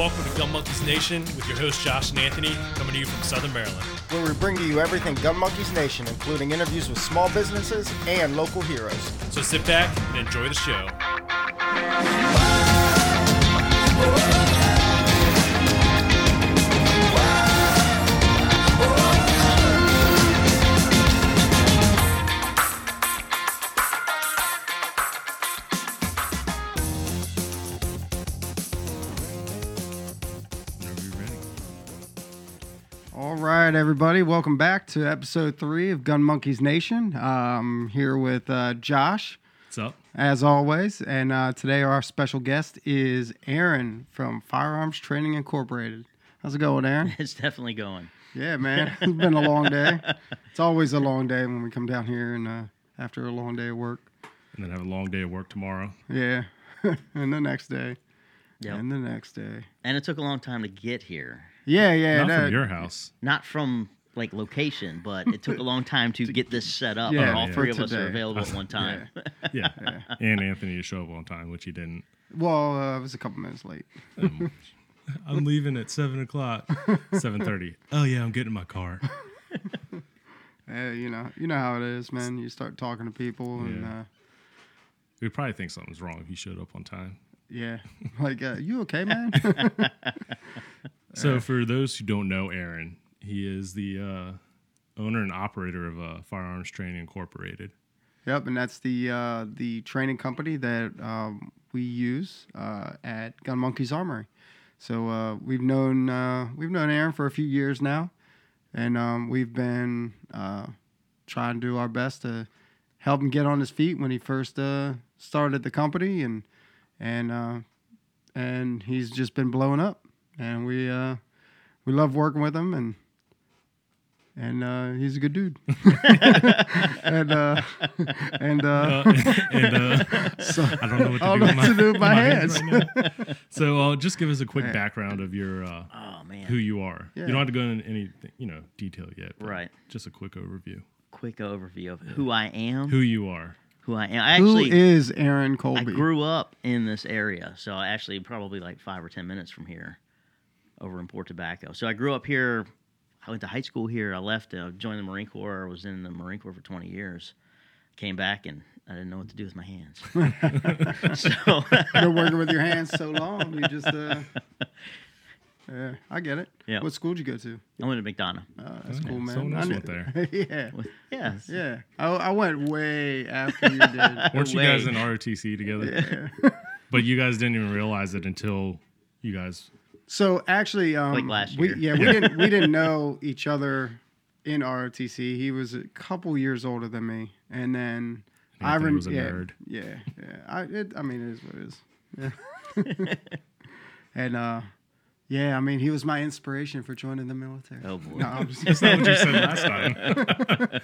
Welcome to Gun Monkeys Nation with your host Josh and Anthony, coming to you from Southern Maryland. where we bring to you everything Gun Monkeys Nation, including interviews with small businesses and local heroes. So sit back and enjoy the show. Everybody, welcome back to episode three of Gun Monkeys Nation. Um, here with uh, Josh, What's up? as always, and uh, today our special guest is Aaron from Firearms Training Incorporated. How's it going, Aaron? It's definitely going. Yeah, man, it's been a long day. It's always a long day when we come down here and uh, after a long day of work. And then have a long day of work tomorrow. Yeah, and the next day, Yep. and the next day. And it took a long time to get here. Yeah, yeah, Not that- from your house. Not from like location, but it took a long time to get this set up. Yeah, and all yeah. three for of us are available at one time. Yeah. And Anthony to show up on time, which he didn't. well, uh, it was a couple minutes late. I'm leaving at seven o'clock. Seven thirty. Oh yeah, I'm getting in my car. Yeah, you know, you know how it is, man. You start talking to people, and Yeah. uh, We'd probably think something's wrong if he showed up on time. yeah, like, uh, you okay, man? So for those who don't know Aaron, he is the uh, owner and operator of uh, Firearms Training Incorporated. Yep, and that's the uh, the training company that um, we use uh, at Gun Monkeys Armory. So uh, we've known uh, we've known Aaron for a few years now, and um, we've been uh, trying to do our best to help him get on his feet when he first uh, started the company, and and uh, and he's just been blowing up, and we uh, we love working with him, and and uh, he's a good dude, and uh, and uh, Uh, and uh, so, I don't know what to, do, don't with know what to do with my hands. right so uh, just give us a quick Yeah. background of your uh, oh man. who you are. Yeah. You don't have to go into any you know detail yet. but Right. Just a quick overview. Quick overview of who I am. Who you are. Who I am. I actually is Aaron Colby? I grew up in this area, so I actually probably like five or ten minutes from here, over in Port Tobacco. So I grew up here. I went to high school here. I left, uh, joined the Marine Corps. I was in the Marine Corps for twenty years. Came back and I didn't know what to do with my hands. so you're working with your hands so long, you just. Uh, yeah, I get it. Yeah. What school did you go to? I went to McDonough. Oh, that's Oh, cool, man. someone else I went there. yeah, Yes. yeah. I, I went way after you did. Weren't you guys way. in ROTC together? yeah. But you guys didn't even realize it until you guys. So actually, um, Like last we, year. yeah, we didn't we didn't know each other in ROTC. He was a couple years older than me, and then I Anthony rem- was a yeah, nerd. Yeah, yeah. I it, I mean, it is what it is. Yeah. and uh, yeah, I mean, he was my inspiration for joining the military. Oh boy. No, I'm just, That's not what you said last time.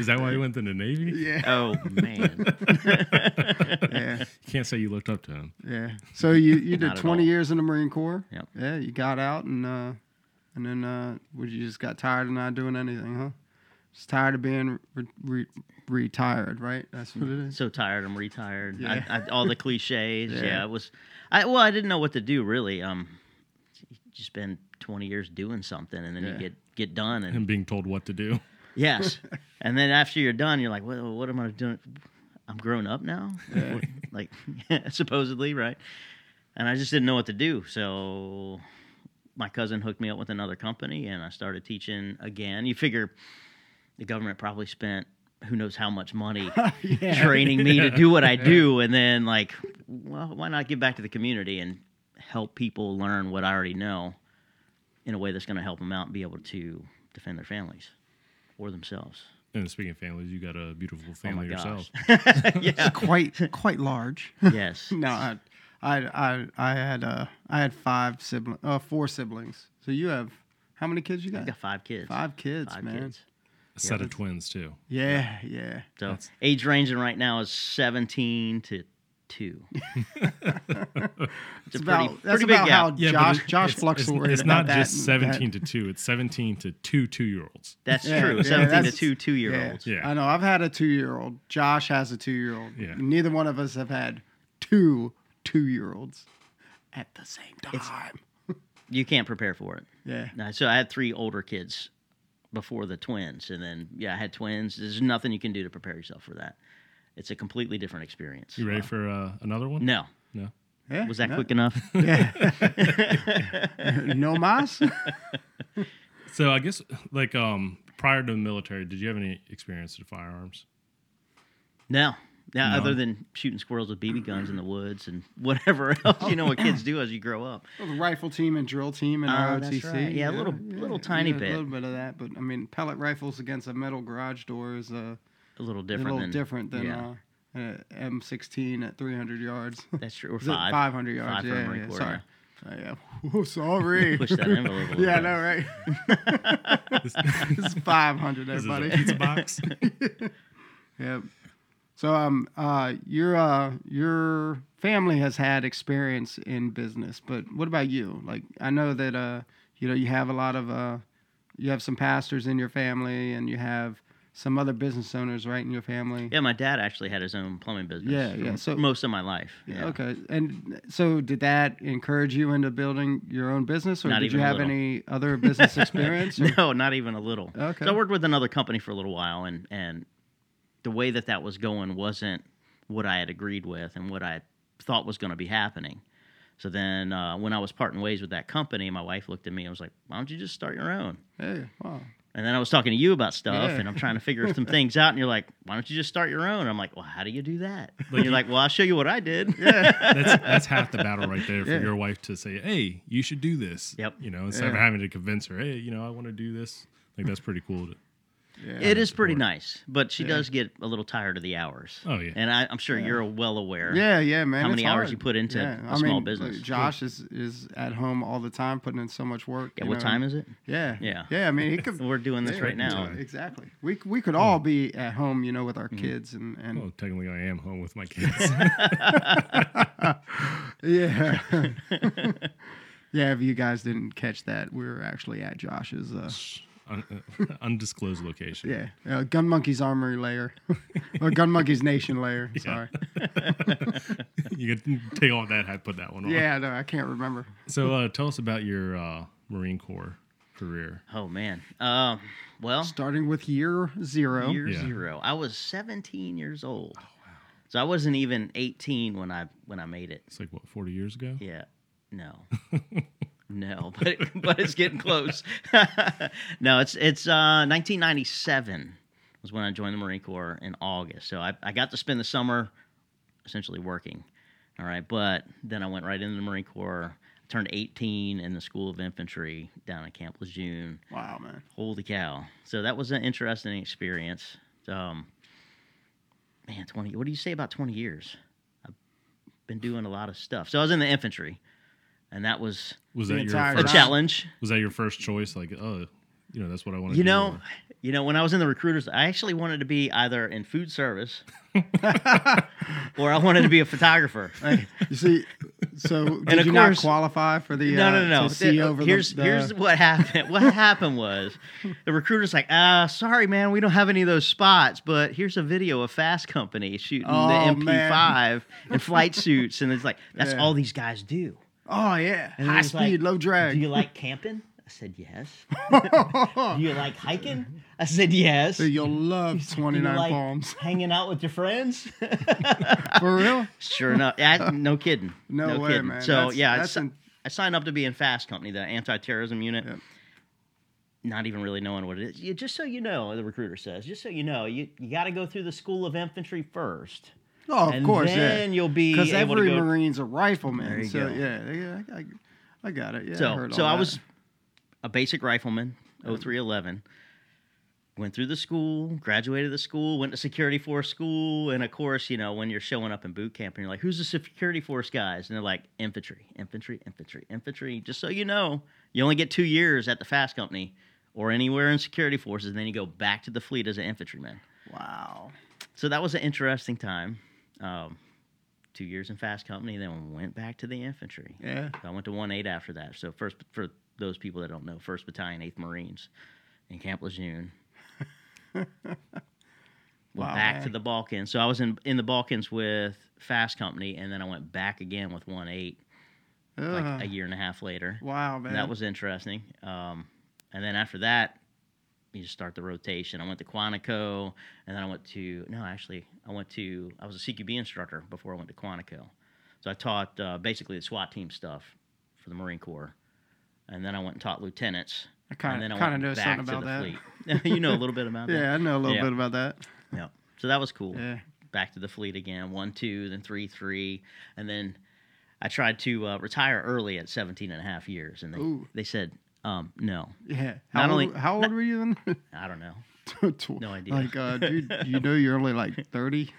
Is that why you went to the Navy? yeah, Oh man. Yeah, You can't say you looked up to him. yeah. So you you did Not at 20 all. years in the Marine Corps. Yep. Yeah, you got out and uh, and then uh, would you just got tired of not doing anything, huh? Just tired of being re- re- retired, right? That's what it is. so tired. I'm retired. Yeah. I, I, all the cliches. Yeah. Yeah. it was. I well, I didn't know what to do really. Um, you just spend 20 years doing something, and then Yeah. you get get done, and Him being told what to do. yes, and then after you're done, you're like, well, what am I doing? I'm grown up now, like supposedly, right? And I just didn't know what to do, so my cousin hooked me up with another company, and I started teaching again. You figure the government probably spent who knows how much money Yeah. training me to do what I do, and then like, well, why not give back to the community and help people learn what I already know in a way that's going to help them out and be able to defend their families or themselves. And speaking of families, you got a beautiful Oh family my yourself. yeah. Quite quite large. Yes. no, I, I, I, I had uh, I had five siblings, uh, four siblings. So you have how many kids you got? I got? got five kids. Five kids, Five man. kids. A set of twins too. Yeah, yeah. So That's- age ranging right now is 17 to two. it's That's about, pretty, that's pretty about gap. how Yeah, Josh but it- Josh it's, fluctuated. It's, it's not about just seventeen that- to two; it's seventeen to two two-year-olds. That's Yeah, true. yeah, 17 to two two year olds. Yeah. I know. I've had a two-year-old. Josh has a two-year-old. Yeah. Neither one of us have had two two-year-olds at the same time. You can't prepare for it. Yeah. No, so I had three older kids before the twins, and then yeah, I had twins. There's nothing you can do to prepare yourself for that. It's a completely different experience. You ready for uh, another one? No, No. Yeah. was that no. quick enough? no mas? So I guess like um prior to the military, did you have any experience with firearms? No. Yeah, No. other than shooting squirrels with BB guns in the woods and whatever else you know what kids do as you grow up. Well, the rifle team and drill team and Oh, ROTC. that's right. Yeah, a little- little tiny yeah, bit. A little bit of that, but I mean, pellet rifles against a metal garage door is uh, A little different. a different little than different than yeah. uh, uh, M16 at 300 yards. That's true. Or five. 500 yards. Five for yeah, yeah, sorry. Uh, yeah. Oh, sorry. Push that envelope a little yeah, I know, right? it's 500 there, This is buddy. a pizza box. Yep. So um uh your uh your family has had experience in business, but what about you? Like I know that uh you know you have a lot of uh you have some pastors in your family and you have some other business owners right in your family. Yeah, my dad actually had his own plumbing business. Yeah, yeah, so- most of my life. Yeah. Okay. And so did that encourage you into building your own business or Not did you have any other business experience? No, not even a little. Okay. So I worked with another company for a little while, and and the way that that was going wasn't what I had agreed with and what I thought was going to be happening. So then, uh, when I was parting ways with that company, my wife looked at me and was like, "Why don't you just start your own?" Hey, wow. And then I was talking to you about stuff, Yeah. and I'm trying to figure some things out, and you're like, "Why don't you just start your own?" I'm like, "Well, how do you do that?" And you're like, "Well, I'll show you what I did." That's that's half the battle right there for Yeah. your wife to say, "Hey, you should do this." Yep. You know, instead of having to convince her, "Hey, you know, I want to do this." Like that's pretty cool. To, Yeah. It is pretty support. nice, but she Yeah. does get a little tired of the hours. Oh, yeah. and I, I'm sure you're well aware. Yeah, yeah, man. How it's many hours hard. you put into yeah. a I small mean, business. Josh is is at home all the time, putting in so much work. Yeah, what know, time is it? Yeah, Yeah. yeah. I mean, he could. We're doing this yeah, right now. time. Exactly. We we could all be at home, you know, with our Mm-hmm. kids and and well, technically, I am home with my kids. yeah, yeah. If you guys didn't catch that, we were actually at Josh's. Uh, Un- uh, undisclosed location. yeah, uh, Gun Monkey's Armory layer, or Gun Monkey's Nation layer. Sorry. you can take all that. I put that one on. Yeah, no, I can't remember. So, uh, tell us about your uh, Marine Corps career. Oh man. Um. Well, Starting with year zero. year Yeah. zero. I was 17 years old. So I wasn't even 18 when I when I made it. It's like what, forty years ago? Yeah. No. No, but but it's getting close. no, it's it's uh 1997 was when I joined the Marine Corps in August. So I, I got to spend the summer essentially working. All right, but then I went right into the Marine Corps. Turned 18 in the School of Infantry down at Camp Lejeune. Wow, man. Holy cow! So that was an interesting experience. Um, man, 20. What do you say about 20 years? I've been doing a lot of stuff. So I was in the infantry, and that was Was The that your entire a challenge. was that your first choice? Like, oh, you know, that's what I want to do. You do. know, you know, when I was in the recruiters, I actually wanted to be either in food service or I wanted to be a photographer. You see, so did of you course- not qualify for the no, uh, no, no, to see The- over here's the, the here's what happened. What happened was the recruiter's like, "Uh, sorry, man, we don't have any of those spots, but here's a video of Fast Company shooting Oh, the. MP5 in flight suits, and it's like that's Yeah. all these guys do." Oh yeah, And high speed, like, low drag. Do you like camping? I said yes. do you like hiking? I said yes. So you'll love 29 like palms. hanging out with your friends? For real? sure enough. Yeah, no kidding. No, way, kidding. man. So That's- yeah, that's I, in- I signed up to be in Fast Company, the anti-terrorism unit. Yep. Not even really knowing what it is. You, just so you know, the recruiter says, just so you know, you, you got to go through the school of infantry first, Oh, of and course, then yeah. you'll be Because every to go. Marine's a rifleman. So go. yeah, yeah, I, I got it. Yeah, I so heard so I was a basic rifleman, 0311. Went through the school, graduated the school, went to security force school, and of course, you know, when you're showing up in boot camp and you're like, "Who's the security force guys?" and they're like, "Infantry, infantry, infantry, infantry." Just so you know, you only get two years at the fast company or anywhere in security forces, and then you go back to the fleet as an infantryman. Wow. So that was an interesting time. Um, two years in fast company, then went back to the infantry. Yeah. I went to one eight after that. So first, for those people that don't know, First Battalion, Eighth Marines, in Camp Lejeune. Went Wow, back to the Balkans. So I was in in the Balkans with Fast Company, and then I went back again with one eight like a year and a half later. Wow, man. And that was interesting. Um, and then after that, you just start the rotation. I went to Quantico, and then I went to no, actually, I went to I was a CQB instructor before I went to Quantico. So I taught uh, basically the SWAT team stuff for the Marine Corps, and then I went and taught lieutenants. I and then I kinda know something about that. fleet. you know a little bit about that. yeah, I know a little Yeah. bit about that. Yeah. So that was cool. Yeah. Back to the fleet again. One, two, then three, three. And then I tried to uh, retire early at 17 and a half years. And they, Ooh. they said, um, no. Yeah. Not How only- old, how old were you then? I don't know. No idea. Like, uh, dude, you know you're only like 30?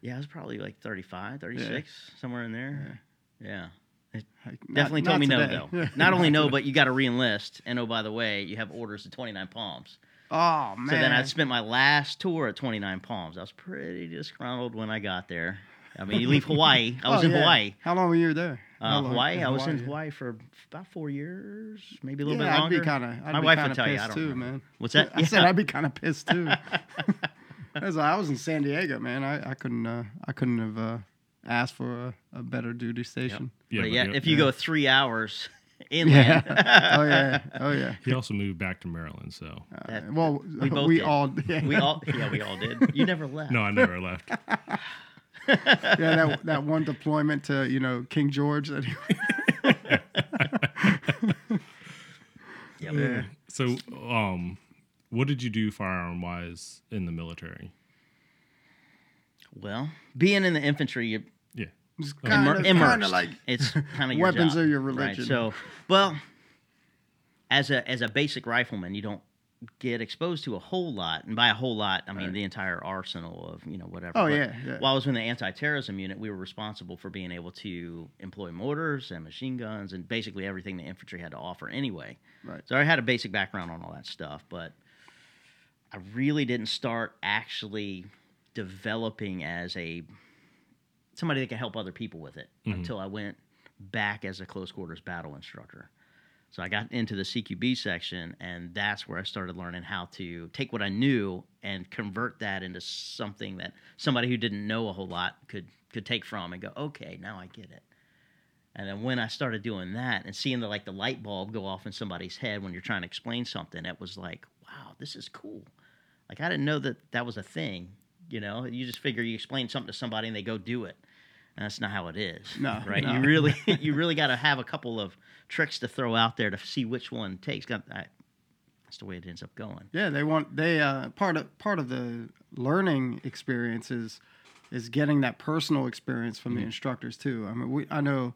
Yeah, I was probably like 35, 36, somewhere in there. Yeah. Like, not- Definitely told not me no, today. though. Not only no, but you got to re-enlist. And oh, by the way, you have orders to 29 Palms. Oh, man. So then I spent my last tour at 29 Palms. I was pretty disgruntled when I got there. I mean, you leave Hawaii. I was Oh, in yeah. Hawaii. How long were you there? How Uh, long- Hawaii. I was in yeah. Hawaii for about four years, maybe a little yeah, bit longer. I'd be kind of. My wife would tell you. I pissed don't too, remember. man. What's that? I said I'd be kind of pissed too. I was, I was in San Diego, man. I, I couldn't. Uh, I couldn't have uh, asked for a, a better duty station. Yeah, but but yeah, he- if you yeah. go three hours inland, Yeah. oh yeah. Oh yeah. He also moved back to Maryland, so Uh, That- well, we both we did. all. Yeah. we all yeah we all did. You never left. no, I never left. yeah, that that one deployment to you know King George. That he, Yep. yeah. So, um, what did you do firearm wise in the military? Well, being in the infantry, you Yeah, It's immer- kind of immersed. kind of like it's kind of weapons job, are your right? religion. So, well, as a as a basic rifleman, you don't get exposed to a whole lot, and by a whole lot, I mean the entire arsenal of you know whatever. Oh, yeah, yeah. While I was in the anti-terrorism unit, we were responsible for being able to employ mortars and machine guns and basically everything the infantry had to offer anyway. Right. So I had a basic background on all that stuff, but I really didn't start actually developing as a somebody that can help other people with it mm-hmm. until I went back as a close quarters battle instructor. So I got into the CQB section, and that's where I started learning how to take what I knew and convert that into something that somebody who didn't know a whole lot could could take from and go, okay, now I get it. And then when I started doing that and seeing the like the light bulb go off in somebody's head when you're trying to explain something, it was like, wow, this is cool. Like I didn't know that that was a thing. You know, you just figure you explain something to somebody and they go do it. And that's not how it is. No, right? no. You really, you really got to have a couple of tricks to throw out there to see which one takes. Got I, that's the way it ends up going. Yeah, they want they uh, part of part of the learning experience is is getting that personal experience from the instructors too. I mean, we I know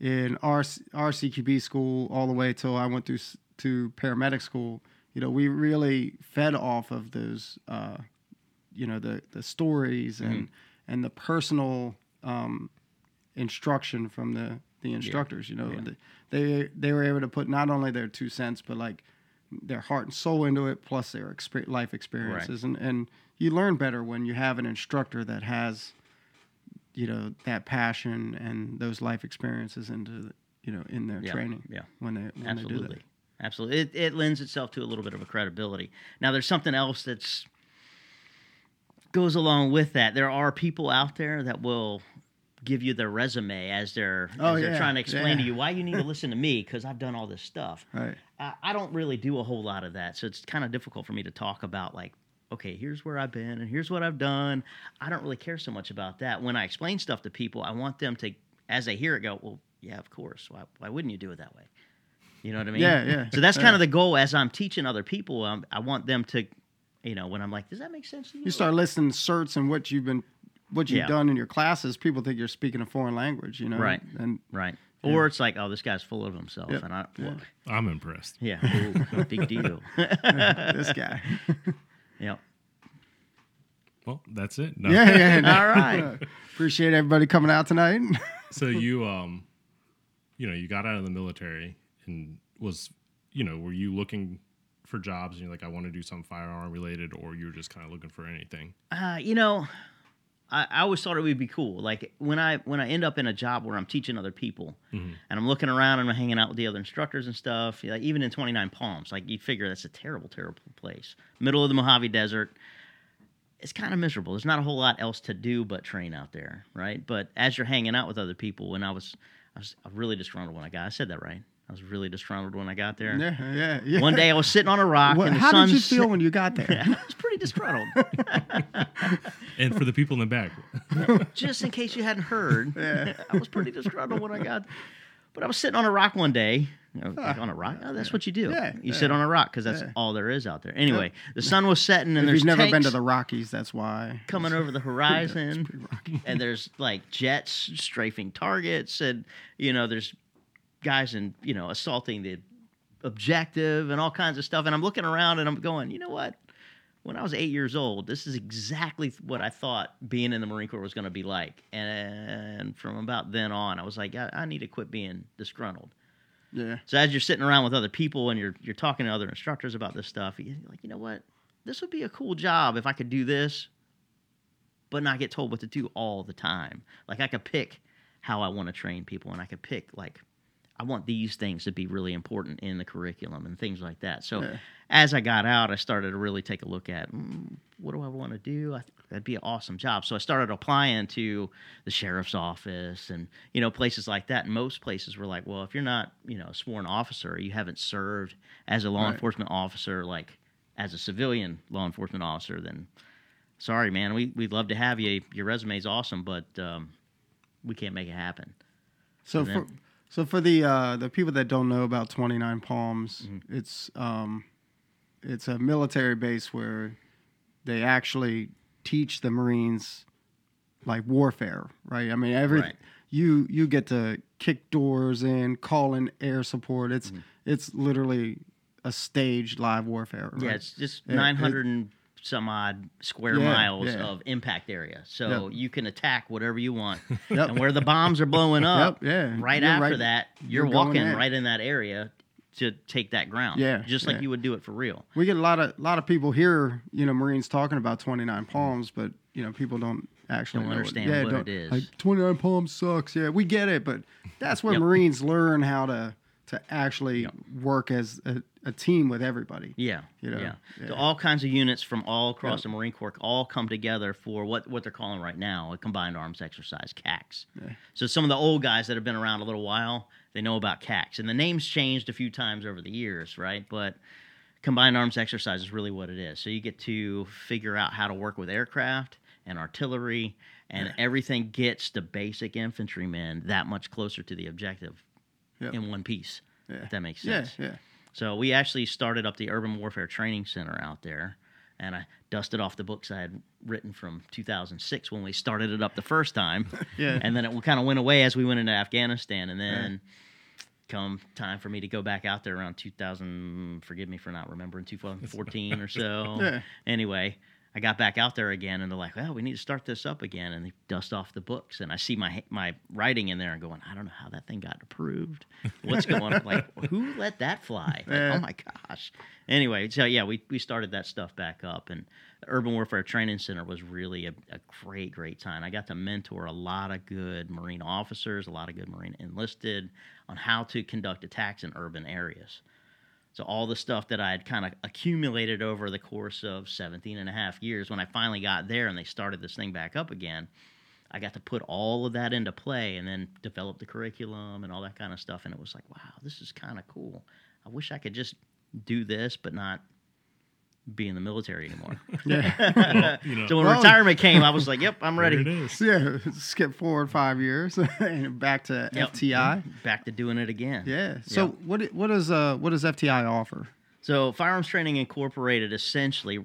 in our our CQB school all the way till I went through to paramedic school. You know, we really fed off of those, uh, you know, the the stories and and the personal um, instruction from the the instructors. You know, Yeah. They they were able to put not only their two cents but like their heart and soul into it, plus their life experiences, and and you learn better when you have an instructor that has, you know, that passion and those life experiences into, you know, in their Yeah, training. yeah. when they when they do Absolutely. that. Absolutely. It, it lends itself to a little bit of a credibility. Now, there's something else that's goes along with that. There are people out there that will give you their resume as they're, Oh, as they're yeah, trying to explain to you why you need to listen to me because I've done all this stuff. Right. I, I don't really do a whole lot of that, so it's kind of difficult for me to talk about like, okay, here's where I've been and here's what I've done. I don't really care so much about that. When I explain stuff to people, I want them to, as they hear it, go, well, yeah, of course. Why, why wouldn't you do it that way? You know what I mean? Yeah, yeah, So that's yeah. kind of the goal as I'm teaching other people. Um, I want them to, you know, when I'm like, does that make sense to you? You start listing certs and what you've been, what you've Yeah. done in your classes. People think you're speaking a foreign language. You know. Right. And right. Or it's like, oh, this guy's full of himself, Yep. and I, Yeah. well, I'm impressed. yeah, ooh, big deal. this guy. yep. Well, that's it. No. yeah, yeah. no. All right. Appreciate everybody coming out tonight. so you um you know you got out of the military and was you know were you looking for jobs and you're like i want to do something firearm related or you're just kind of looking for anything Uh, you know, I, I always thought it would be cool. Like when I when I end up in a job where I'm teaching other people, Mhm. and I'm looking around and I'm hanging out with the other instructors and stuff. Like even in 29 Palms, like you figure that's a terrible, terrible place, middle of the Mojave Desert. It's kind of miserable. There's not a whole lot else to do but train out there, right? But as you're hanging out with other people, when I was, I was really disgruntled when I got. I said that right. I was really disgruntled when I got there. Yeah, yeah, yeah. One day I was sitting on a rock What- and the how sun did you feel when you got there? I was pretty disgruntled. And for the people in the back, Just in case you hadn't heard, I was pretty disgruntled when I got. But I was sitting on a rock one day. You know, like on a rock. Oh, that's what you do. Yeah, you yeah. sit on a rock because that's Yeah. all there is out there. Anyway, the sun was setting, and if there's you've never been to the Rockies, that's why. coming over the horizon, and there's like jets strafing targets, and you know there's guys and you know assaulting the objective and all kinds of stuff. And I'm looking around and I'm going, you know what? When I was eight years old, this is exactly what I thought being in the Marine Corps was going to be like. And from about then on, I was like, I, I need to quit being disgruntled. Yeah. So as you're sitting around with other people and you're you're talking to other instructors about this stuff, you're like, you know what? This would be a cool job if I could do this, but not get told what to do all the time. Like I could pick how I want to train people, and I could pick like I want these things to be really important in the curriculum and things like that. So Yeah. as I got out, I started to really take a look at mm, what do I want to do. I think that'd be an awesome job. So I started applying to the sheriff's office and you know places like that. And most places were like, well, if you're not you know a sworn officer, you haven't served as a law Right. enforcement officer, like as a civilian law enforcement officer, then sorry, man, we we'd love to have you. Your resume's awesome, but um, we can't make it happen. So And for then- so for the uh, the people that don't know about Twenty Nine Palms, Mm-hmm. it's um, it's a military base where they actually teach the Marines like warfare, right? I mean, every Right. you you get to kick doors in, call in air support. It's Mm-hmm. it's literally a staged live warfare. Right? Yeah, it's just 900 and some odd square Yeah, miles yeah. of impact area. So Yep. you can attack whatever you want. Yep. And where the bombs are blowing up, Yep, yeah. right You're after right- that, you're, you're walking right in that area to take that ground. Yeah, Just like you would do it for real. We get a lot of lot of people here, you know, Marines talking about 29 Palms, but you know, people don't actually Don't understand what don't- it is. Like 29 Palms sucks. Yeah, we get it, but that's where. Marines learn how to to actually work as a, a team with everybody. Yeah, You know, yeah. yeah. So all kinds of units from all across Yep. the Marine Corps all come together for what, what they're calling right now a combined arms exercise, CAX. Yeah. So some of the old guys that have been around a little while, they know about CAX, and the name's changed a few times over the years, right? But combined arms exercise is really what it is. So you get to figure out how to work with aircraft and artillery, and everything gets the basic infantryman that much closer to the objective Yep. in one piece. Yeah. If that makes sense. Yeah, yeah. So we actually started up the Urban Warfare Training Center out there, and I dusted off the books I had written from 2006 when we started it up the first time. Yeah. And then it kind of went away as we went into Afghanistan, and then come time for me to go back out there around 2000. Forgive me for not remembering 2014 or so. Yeah. Anyway. I got back out there again, and they're like, "Well, we need to start this up again." And they dust off the books, and I see my my writing in there, and going, "I don't know how that thing got approved. What's going on? Like, who let that fly? Like, Yeah. Oh my gosh!" Anyway, so yeah, we we started that stuff back up, and the Urban Warfare Training Center was really a, a great, great time. I got to mentor a lot of good Marine officers, a lot of good Marine enlisted on how to conduct attacks in urban areas. So all the stuff that I had kind of accumulated over the course of 17 and a half years, when I finally got there and they started this thing back up again, I got to put all of that into play and then develop the curriculum and all that kind of stuff. And it was like, wow, this is kind of cool. I wish I could just do this, but not be in the military anymore. Yeah. you know, so when Well- retirement came, I was like, yep, I'm ready. is. yeah. Skip forward five years and back to Yep. FTI. Back to doing it again. Yeah. So Yep. what what what does uh what does FTI offer? So Firearms Training Incorporated essentially,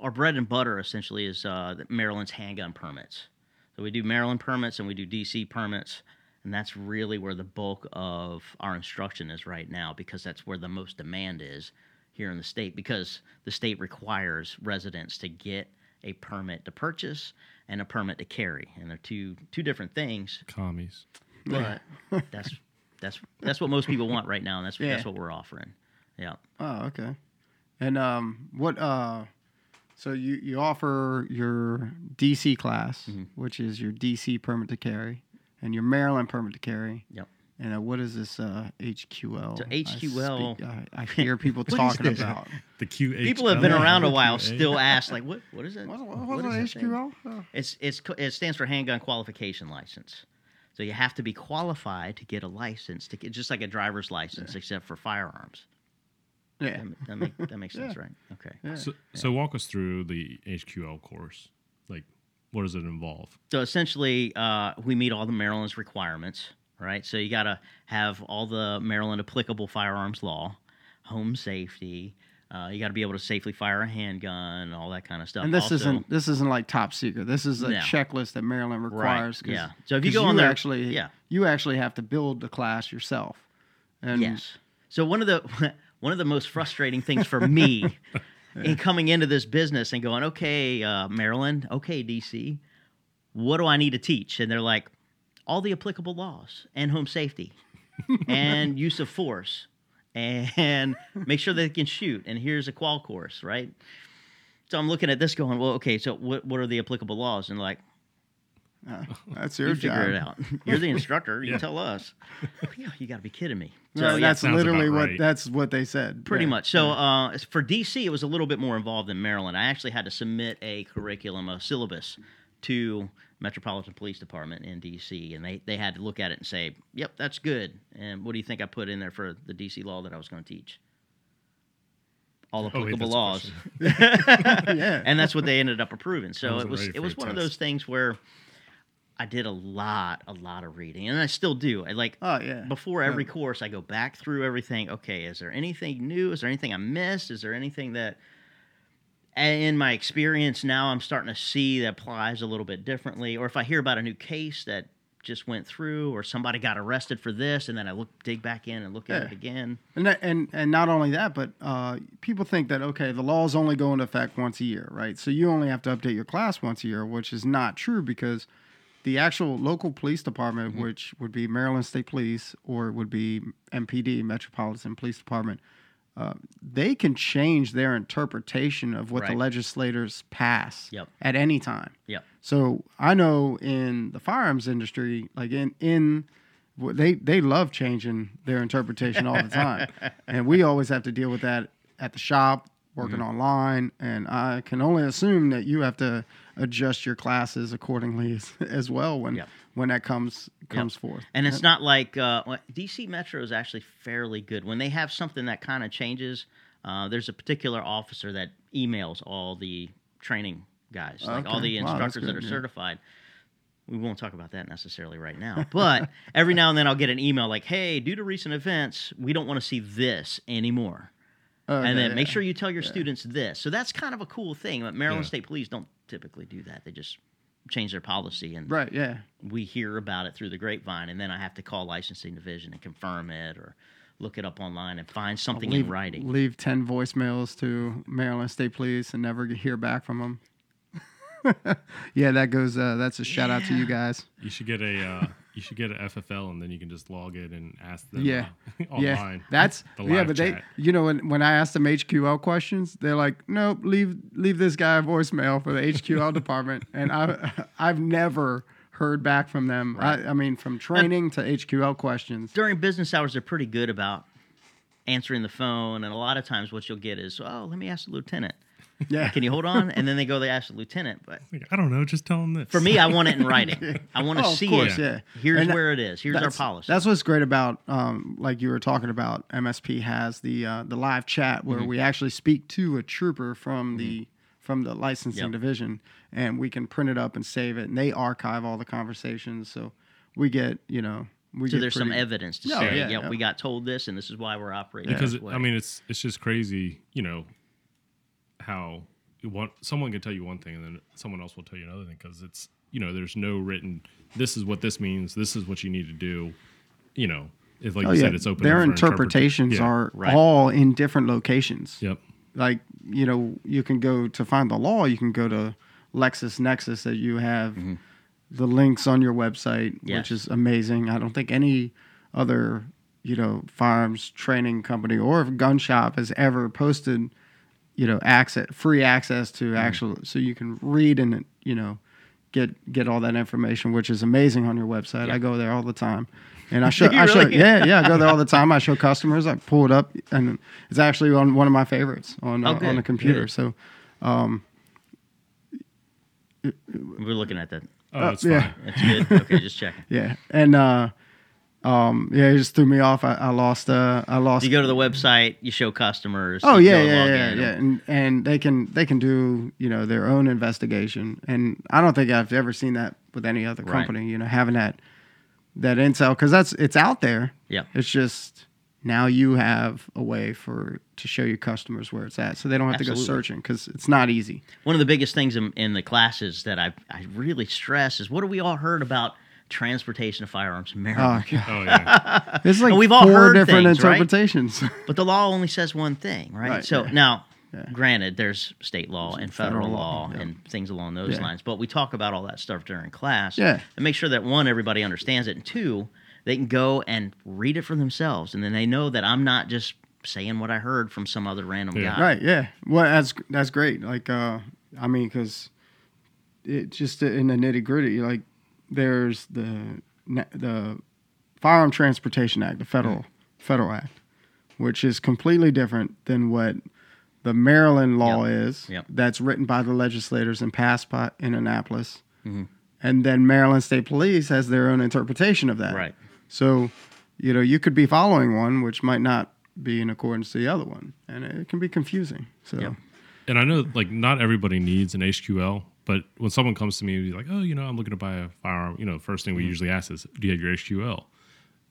our bread and butter essentially is uh, Maryland's handgun permits. So we do Maryland permits and we do DC permits, and that's really where the bulk of our instruction is right now because that's where the most demand is here in the state because the state requires residents to get a permit to purchase and a permit to carry, and they're two two different things. Commies. But that's that's that's what most people want right now, and that's Yeah. that's what we're offering. Yeah. Oh, okay. And um, what uh, so you you offer your DC class, Mm-hmm. which is your DC permit to carry, and your Maryland permit to carry. Yep. And uh, what is this uh, HQL? So I HQL speak- I, I hear people talking about. The QH. People have been around a while, still ask like, "What? What is it? What, What what, is what that is? HQL? Oh. It's it's it stands for Handgun Qualification License. So you have to be qualified to get a license, to get just like a driver's license, except for firearms. Yeah. That, ma- that, make, that makes sense, right? Okay. So, so walk us through the HQL course. Like, what does it involve? So essentially, uh, we meet all the Maryland's requirements, right? So you got to have all the Maryland applicable firearms law, home safety. Uh, you got to be able to safely fire a handgun, all that kind of stuff. And this Also- isn't this isn't like top secret. This is a No. checklist that Maryland requires. 'cause- yeah. So if you go on there- actually, yeah. you actually have to build the class yourself. And Yes. So one of the one of the most frustrating things for me in coming into this business and going, okay, uh, Maryland, okay, DC, what do I need to teach? And they're like, all the applicable laws and home safety and use of force and make sure they can shoot. And here's a qual course, right? So I'm looking at this going, well, okay, so what, what are the applicable laws? And like, uh, that's your you job. figure it out. You're the instructor. You Yeah. tell us. Yeah, you got to be kidding me. So, yeah, that's Sounds literally what right. that's what they said. Pretty Yeah. much. So uh, for DC, it was a little bit more involved than Maryland. I actually had to submit a curriculum, a syllabus, to Metropolitan Police Department in DC, and they, they had to look at it and say, "Yep, that's good." And what do you think I put in there for the DC law that I was going to teach? All Oh, wait, applicable that's laws, yeah. and that's what they ended up approving. So it wasn't was it was a one of those things where I did a lot, a lot of reading, and I still do. I like Oh yeah. before every course i go back through everything okay is there anything new is there anything i missed is there anything that in my experience now i'm starting to see that applies a little bit differently. Or if i hear about a new case that just went through or somebody got arrested for this and then i look dig back in and look at it again. And that, and and not only that, but uh, people think that okay, the laws only go into effect once a year, right? So you only have to update your class once a year, which is not true because the actual local police department, which would be Maryland State Police or it would be MPD, Metropolitan Police Department, uh, they can change their interpretation of what the legislators pass Yep. at any time. yep So I know in the firearms industry, like in in they they love changing their interpretation all the time, and we always have to deal with that at the shop, working Mm-hmm. online, and I can only assume that you have to adjust your classes accordingly as, as well when Yep. when that comes comes forth. And it's not like uh, DC Metro is actually fairly good when they have something that kind of changes. Uh, there's a particular officer that emails all the training guys, like all Okay. the Wow, instructors that are yeah. certified. We won't talk about that necessarily right now, but every now and then I'll get an email like, "Hey, due to recent events, we don't want to see this anymore." Okay, and then yeah. make sure you tell your students this. So that's kind of a cool thing. But Maryland Yeah. State Police don't typically do that. They just change their policy and right, yeah. we hear about it through the grapevine, and then I have to call licensing division and confirm it, or look it up online and find something leave, in writing. Leave ten voicemails to Maryland State Police and never hear back from them. yeah, that goes. Uh, that's a shout out to you guys. You should get a uh, you should get an FFL, and then you can just log in and ask them. Yeah. uh, Yeah, online. that's The yeah. live But they, you know, when when I ask them HQL questions, they're like, "Nope, leave leave this guy a voicemail for the HQL department." And I I've never heard back from them. I, I mean, from training to HQL questions. During business hours, they're pretty good about answering the phone, and a lot of times what you'll get is, "Oh, let me ask the lieutenant. Yeah, Can you hold on?" And then they go, they ask the lieutenant. But Like, I don't know. Just tell them this. for me, I want it in writing. I want to Oh, of see course, it. yeah. Here's And where it is. Here's our that's, policy. That's what's great about, um, like you were talking about. MSP has the uh, the live chat where Mm-hmm. we actually speak to a trooper from the from the licensing Yep. division, and we can print it up and save it, and they archive all the conversations, so we get you know we so get there's some pretty- evidence to Oh, say, yeah, "Yep, yeah. we got told this, and this is why we're operating." because this it, way." I mean it's it's just crazy, you know, how you want someone can tell you one thing and then someone else will tell you another thing because it's you know there's no written this is what this means this is what you need to do you know it's like Oh you yeah, said it's open their for interpret- interpretations yeah. are Right. all in different locations. yep like you know you can go to find the law you can go to LexisNexis that you have mm-hmm. the links on your website Yes. which is amazing i don't think any other you know firearms training company or gun shop has ever posted you know access free access to actual so you can read and you know get get all that information which is amazing on your website i go there all the time and i show i show really? yeah yeah i go there all the time i show customers i pull it up and it's actually on one of my favorites on Oh, uh, on good, the computer good. so we're looking at that. Oh, it's yeah. fine. That's good. Okay, just checking. Yeah, and uh, um, yeah, it just threw me off. I, I lost. Uh, I lost. You go to the website, you show customers. Oh yeah, yeah, yeah, yeah, and and they can they can do you know their own investigation, and I don't think I've ever seen that with any other Right. company. You know, having that that intel because that's it's out there. Yeah. It's just now you have a way for to show your customers where it's at, so they don't have to go searching because it's not easy. One of the biggest things in, in the classes that I I really stress is what have we all heard about transportation of firearms in Oh, Maryland? God. Oh yeah. it's like And we've all four heard different things, right? interpretations. But the law only says one thing, right? Right, so yeah. now, Yeah. granted, there's state law and federal, federal law law, yeah. and things along those Yeah. lines. But we talk about all that stuff during class. Yeah. And make sure that one, everybody understands it, and two, they can go and read it for themselves, and then they know that I'm not just saying what I heard from some other random Yeah. guy. Right. Yeah. Well, that's that's great. Like, uh, I mean, because it just in the nitty gritty, like, there's the the Firearm Transportation Act, the federal federal act, which is completely different than what the Maryland law is. Yep. That's written by the legislators and passed by in Annapolis, Mhm. and then Maryland State Police has their own interpretation of that. Right. So, you know, you could be following one which might not be in accordance to the other one, and it can be confusing. So, Yep. and I know like not everybody needs an HQL, but when someone comes to me and be like, "Oh, you know, I'm looking to buy a firearm," you know, first thing we mm-hmm. usually ask is, "Do you have your HQL?"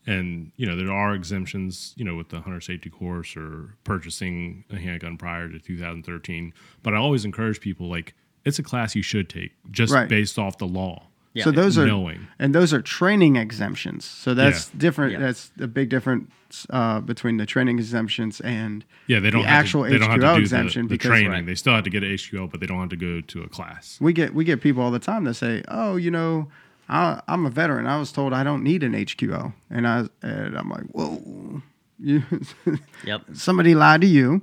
And you know, there are exemptions, you know, with the hunter safety course or purchasing a handgun prior to 2013. But I always encourage people like it's a class you should take just Right. based off the law. Yeah. so those are knowing. and those are training exemptions. So that's Yeah. different. Yeah. That's the big difference uh, between the training exemptions and Yeah, they don't The have actual to, they don't have HQL to do exemption the, the because- training. Right. They still have to get an HQL, but they don't have to go to a class. we get we get people all the time that say, "Oh, you know, I, I'm a veteran. I was told I don't need an HQL," and I and I'm like, "Whoa." You, Yep. somebody lied to you.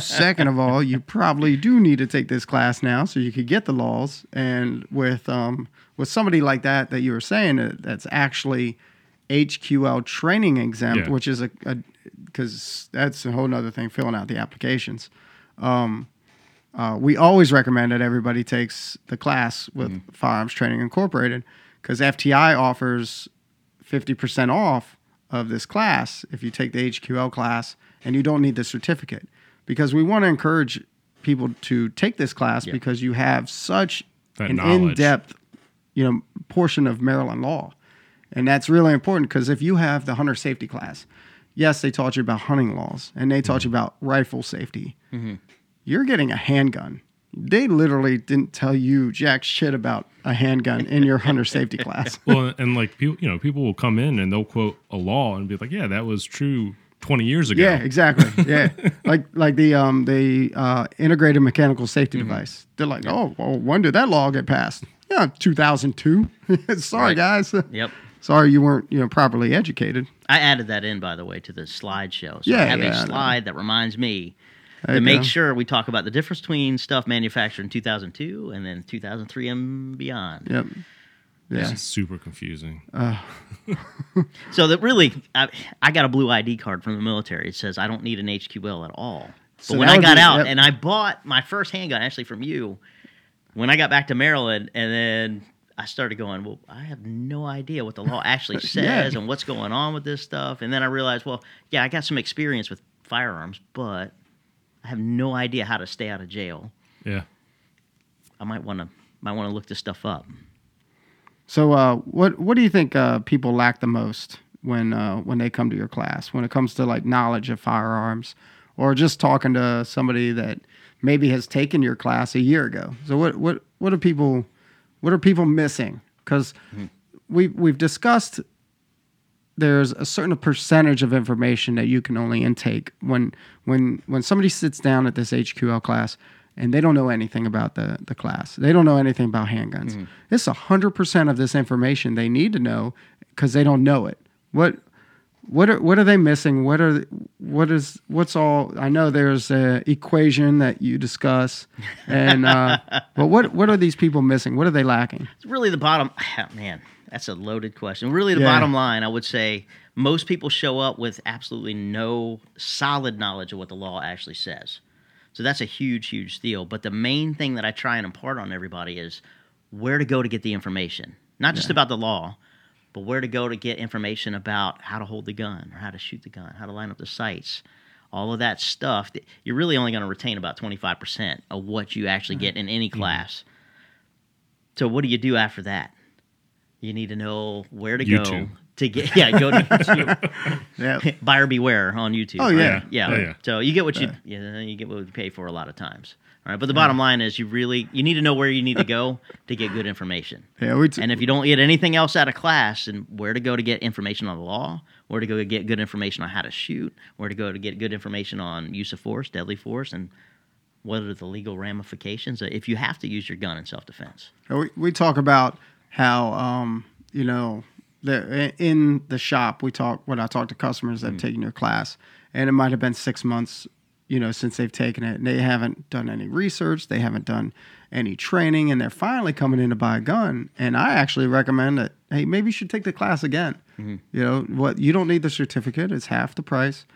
Second of all, you probably do need to take this class now so you could get the laws. And with um, with somebody like that that you were saying uh, that's actually HQL training exempt, Yeah. which is a because that's a whole other thing filling out the applications. Um, uh, we always recommend that everybody takes the class with Firearms Training Incorporated because FTI offers 50% off of this class if you take the HQL class and you don't need the certificate because we want to encourage people to take this class Yeah. because you have such That an knowledge. in-depth you know portion of Maryland law and that's really important because if you have the hunter safety class yes they taught you about hunting laws and they taught mm-hmm. you about rifle safety mm-hmm. you're getting a handgun. They literally didn't tell you jack shit about a handgun in your hunter safety class. well, and like people, you know, people will come in and they'll quote a law and be like, "Yeah, that was true 20 years ago." Yeah, exactly. Yeah, like like the um the uh, integrated mechanical safety device. They're like, oh, well, when did that law get passed? Yeah, 2002. Sorry, Right. guys. Yep. Sorry, you weren't you know properly educated. I added that in, by the way, to the slideshow. So Yeah, I have yeah, I a know. slide that reminds me There to you make go. sure we talk about the difference between stuff manufactured in 2002 and then 2003 and beyond. Yep. Yeah. It's super confusing. So that really, I, I got a blue ID card from the military. It says I don't need an HQL at all. But So when I got be- out yep. and I bought my first handgun, actually from you, when I got back to Maryland, and then I started going, well, I have no idea what the law actually says and what's going on with this stuff. And then I realized, well, yeah, I got some experience with firearms, but I have no idea how to stay out of jail. Yeah. I might want to might want to look this stuff up. So, uh, what what do you think uh, people lack the most when uh, when they come to your class? When it comes to like knowledge of firearms, or just talking to somebody that maybe has taken your class a year ago? So, what what what are people what are people missing? Because we we've discussed there's a certain percentage of information that you can only intake when when when somebody sits down at this HQL class and they don't know anything about the the class. They don't know anything about handguns. It's a hundred percent of this information they need to know because they don't know it. What what are what are they missing? What are what is what's all? I know there's an equation that you discuss, and uh, but what what are these people missing? What are they lacking? It's really the bottom man that's a loaded question really the Yeah. bottom line i would say most people show up with absolutely no solid knowledge of what the law actually says so that's a huge huge deal but the main thing that i try and impart on everybody is where to go to get the information, not just about the law, but where to go to get information about how to hold the gun or how to shoot the gun, how to line up the sights. All of that stuff, that- you're really only going to retain about 25% of what you actually get in any class. So, what do you do after that? You need to know where to go to get, yeah, go to YouTube. Yeah. Buyer beware on YouTube. Oh, right? yeah. yeah. Oh, yeah. So you get what you yeah, you get what you pay for a lot of times. All right, but the bottom line is you really you need to know where you need to go to get good information. Yeah, we t- And if you don't get anything else out of class, and where to go to get information on the law, where to go to get good information on how to shoot, where to go to get good information on use of force, deadly force, and what are the legal ramifications if you have to use your gun in self defense. we, we talk about how um, you know the in the shop we talk when I talk to customers that have taken your class and it might have been six months you know since they've taken it and they haven't done any research they haven't done any training and they're finally coming in to buy a gun and I actually recommend that hey maybe you should take the class again. You know what you don't need the certificate it's half the price.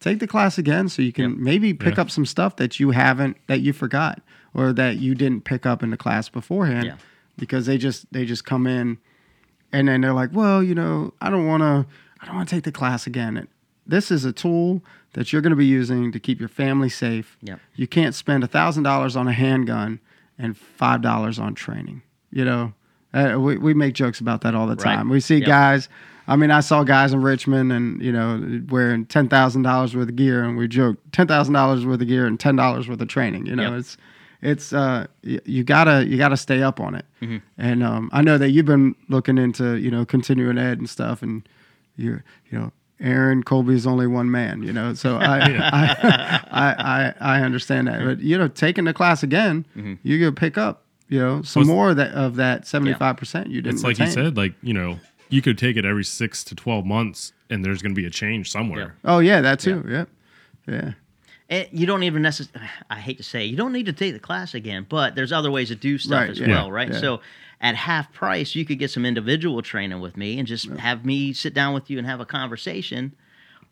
Take the class again so you can maybe pick Yeah. up some stuff that you haven't that you forgot or that you didn't pick up in the class beforehand. Yeah. Because they just they just come in and then they're like well you know i don't want to i don't want to take the class again And this is a tool that you're going to be using to keep your family safe Yep. you can't spend a thousand dollars on a handgun and five dollars on training you know uh, we, we make jokes about that all the Right. time we see Yep. guys i mean i saw guys in richmond and you know wearing $10000 worth of gear and we joke $10000 worth of gear and $10 worth of training you know Yep. it's it's uh y- you gotta you gotta stay up on it. Mm-hmm. and um i know that you've been looking into you know continuing ed and stuff and you're you know aaron colby's only one man you know so i I, I i i understand that. But you know taking the class again Mm-hmm. you're gonna pick up you know some Plus- more of that of that 75% you didn't It's like you said, like you know, you could take it every six to twelve months, and there's going to be a change somewhere. oh yeah that too. Yeah. Yeah You don't even necessarily, I hate to say, you don't need to take the class again, but there's other ways to do stuff Right, as yeah, well, right? yeah. So at half price, you could get some individual training with me and just have me sit down with you and have a conversation.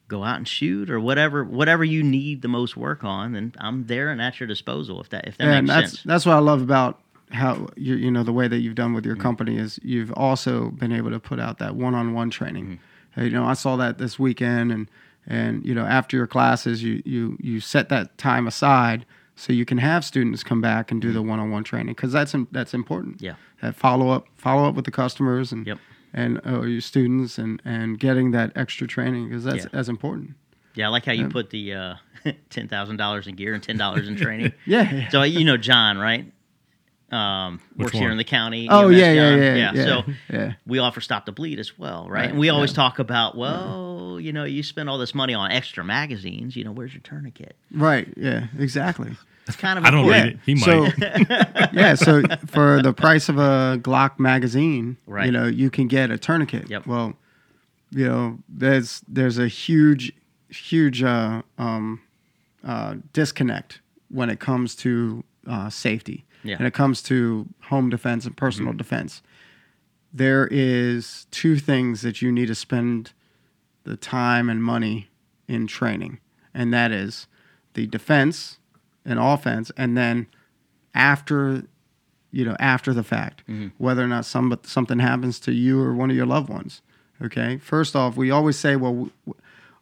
Go out and shoot or whatever, whatever you need the most work on, and I'm there and at your disposal if that if that Yeah, and makes that's sense. that's what I love about how you you know the way that you've done Mm-hmm. with your company is you've also been able to put out that one-on-one training. Mm-hmm. You know, I saw that this weekend, and and you know after your classes, you you you set that time aside so you can have students come back and do the one-on-one training because that's that's important. Mm-hmm. Yeah. that follow up follow up with the customers and Yep. and uh, your students and and getting that extra training because that's Yeah. that's important. Yeah, I like how you put the uh, ten thousand dollars in gear and ten dollars in training. Yeah. So you know John, right? Um, Which works here in the county. Oh EMS yeah, yeah, John. yeah, yeah, So yeah. we offer stop the bleed as well, right? Right, And we always yeah. talk about, well, you know, you spend all this money on extra magazines. You know, where's your tourniquet? Right. Yeah. Exactly. It's kind of I don't read it. He might. So, yeah, so for the price of a Glock magazine, Right. you know, you can get a tourniquet. Yep. Well, you know, there's there's a huge, huge uh, um, uh, disconnect when it comes to uh, safety. Yeah. And it comes to home defense and personal mm-hmm. defense. There is two things that you need to spend the time and money in training, and that is the defense and offense, and then after you know after the fact mm-hmm. whether or not some something happens to you or one of your loved ones okay first off we always say well we,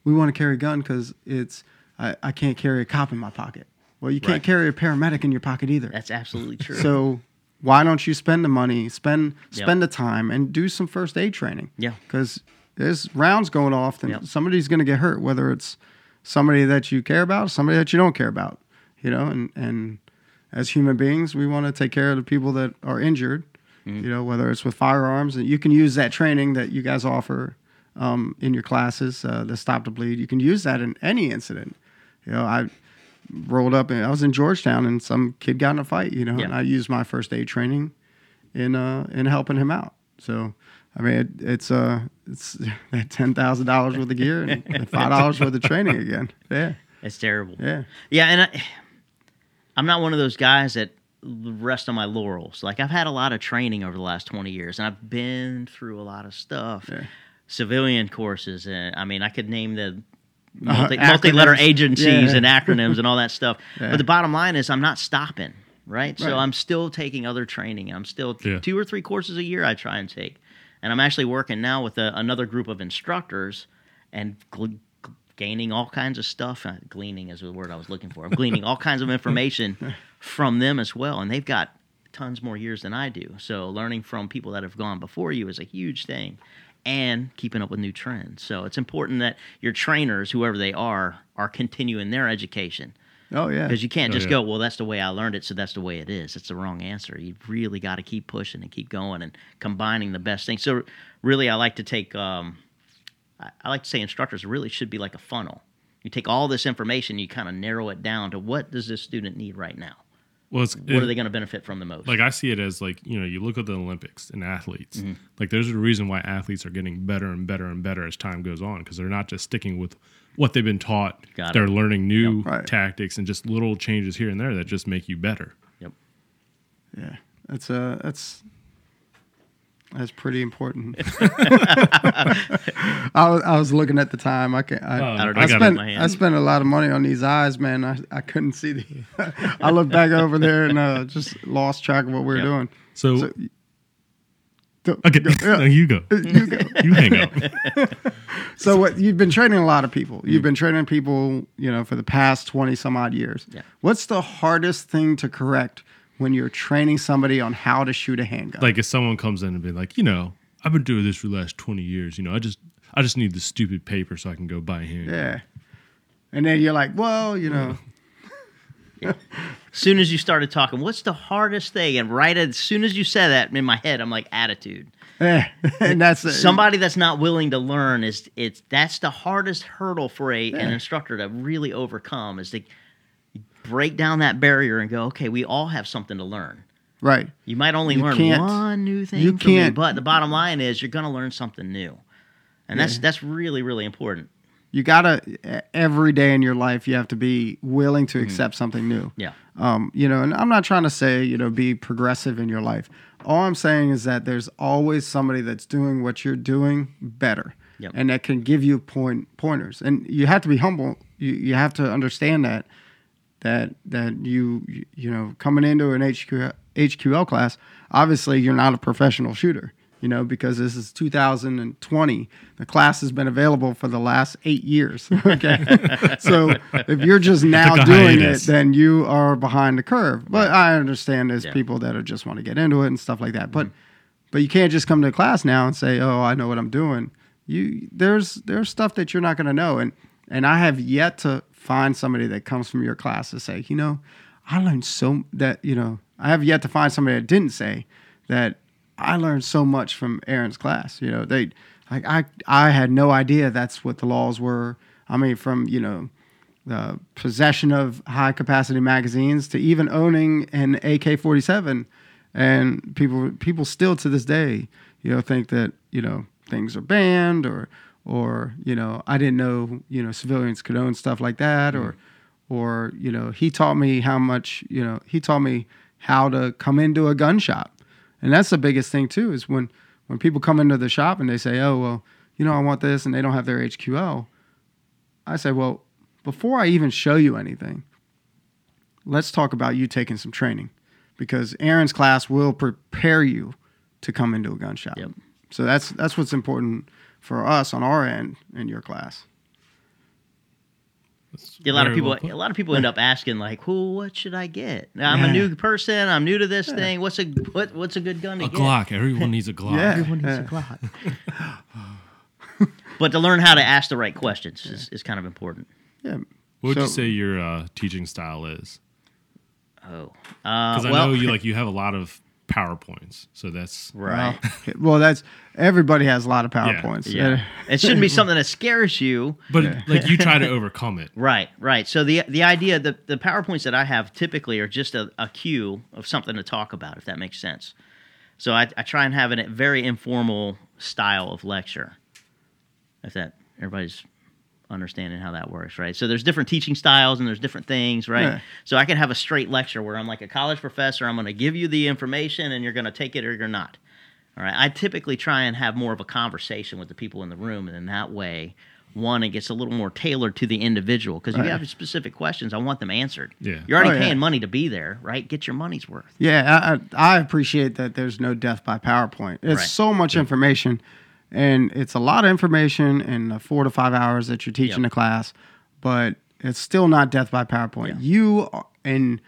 we want to carry a gun because it's I, I can't carry a cop in my pocket well you can't Right. carry a paramedic in your pocket either That's absolutely true. so why don't you spend the money spend Yep. spend the time and do some first aid training Yeah. because there's rounds going off and Yep. somebody's going to get hurt whether it's somebody that you care about somebody that you don't care about you know and and as human beings we want to take care of the people that are injured Mm-hmm. you know whether it's with firearms and you can use that training that you guys offer um, in your classes uh, the stop the bleed you can use that in any incident you know i rolled up and i was in georgetown and some kid got in a fight you know Yeah. and i used my first aid training in uh in helping him out so i mean it, it's uh it's that ten thousand dollars worth of gear and, five dollars worth of training again yeah it's terrible. yeah Yeah, and I, I'm not one of those guys that rest on my laurels. Like I've had a lot of training over the last 20 years, and I've been through a lot of stuff. Yeah. Civilian courses, and I mean, I could name the multi, multi-letter agencies Yeah. and acronyms and all that stuff. Yeah. But the bottom line is, I'm not stopping. right? So I'm still taking other training. I'm still Yeah. two or three courses a year I try and take. And I'm actually working now with a, another group of instructors and gl- gaining all kinds of stuff. Uh, gleaning is the word I was looking for. I'm gleaning all kinds of information from them as well. And they've got tons more years than I do. So learning from people that have gone before you is a huge thing and keeping up with new trends. So it's important that your trainers, whoever they are, are continuing their education Oh yeah. because you can't Oh, just yeah. go, well, that's the way I learned it, so that's the way it is. It's the wrong answer. You really got to keep pushing and keep going and combining the best things. So, really, I like to take, um, I, I like to say instructors really should be like a funnel. You take all this information, you kind of narrow it down to what does this student need right now? Well, it's, What are they going to benefit from the most? like I see it as like you know you look at the Olympics and athletes. Mm-hmm. Like there's a reason why athletes are getting better and better and better as time goes on because they're not just sticking with what they've been taught. Got it. they're learning new Yep. Right. tactics and just little changes here and there that just make you better. yep. Yeah, that's uh, that's that's pretty important. I was I was looking at the time. I can I, Um, I don't know. I I got got it. spent. I spent a lot of money on these eyes, man. I, I couldn't see the. I looked back over there and uh, just lost track of what we were Yep. doing. So, So, Go- okay, go- yeah. no, you go, You go. you hang up. So what you've been training a lot of people. You've been training people, you know, for the past twenty some odd years. Yeah. What's the hardest thing to correct when you're training somebody on how to shoot a handgun? like if someone comes in and be like, you know, I've been doing this for the last twenty years. You know, I just I just need the stupid paper so I can go buy a hand. yeah. And then you're like, well, you know, As soon as you started talking, what's the hardest thing? And right as soon as you said that in my head, I'm like, attitude. eh, and that's somebody that's not willing to learn is it's that's the hardest hurdle for a an instructor to really overcome is to break down that barrier and go okay we all have something to learn right. you might only You learn one new thing you from can't- but the bottom line is you're going to learn something new and that's that's really really important You gotta every day in your life you have to be willing to accept something new. yeah Um, you know, and I'm not trying to say, you know, be progressive in your life. All I'm saying is that there's always somebody that's doing what you're doing better. Yep. And that can give you point pointers. And you have to be humble. You you have to understand that that that you you- know, coming into an HQ, HQL class, obviously you're not a professional shooter. You know, because this is 2020. The class has been available for the last eight years. Okay. so if you're just now doing hiatus. it, then you are behind the curve. But I understand there's Yeah. people that are just want to get into it and stuff like that. But mm-hmm. but you can't just come to class now and say, "Oh, I know what I'm doing." You there's there's stuff that you're not going to know, and and I have yet to find somebody that comes from your class to say, you know, I learned so that you know I have yet to find somebody that didn't say that I learned so much from Aaron's class. You know, they like I I had no idea that's what the laws were. I mean, from you know the possession of high capacity magazines to even owning an AK forty seven, and people people still to this day, you know, think that you know things are banned or or you know I didn't know you know civilians could own stuff like that or mm. or you know he taught me how much you know he taught me how to come into a gun shop, and that's the biggest thing too is when when people come into the shop and they say oh well you know I want this and they don't have their HQL, I say well before I even show you anything, let's talk about you taking some training because Aaron's class will prepare you to come into a gun shop. Yep. So that's that's what's important for us on our end in your class. Yeah, a lot of people well a lot of people end up asking like well what should i get i'm a new person i'm new to this thing what's a what, what's a good gun to A get A Glock. Everyone needs a Glock. Yeah. Everyone needs Yeah. a Glock. but to learn how to ask the right questions is, is kind of important. Yeah. What would you say your uh, teaching style is? Oh, uh, Because I well, know you like you have a lot of powerpoints, so that's right. Well, well, that's everybody has a lot of PowerPoints. Yeah, it shouldn't be something that scares you. But like you try to overcome it. Right, right. So the the idea, the the powerpoints that I have typically are just a, a cue of something to talk about, if that makes sense. So I, I try and have a very informal style of lecture. If that everybody's understanding how that works, right? So there's different teaching styles and there's different things, right? Yeah. So I can have a straight lecture where I'm like a college professor. I'm going to give you the information and you're going to take it or you're not. All right. I typically try and have more of a conversation with the people in the room, and in that way, one, it gets a little more tailored to the individual because Right. you have specific questions. I want them answered. Yeah. You're already Oh, yeah. paying money to be there, right? Get your money's worth. Yeah, I, I I appreciate that there's no death by PowerPoint. It's Right. so much information, and it's a lot of information in the four to five hours that you're teaching Yep. the class, but it's still not death by PowerPoint. Yeah. You are- and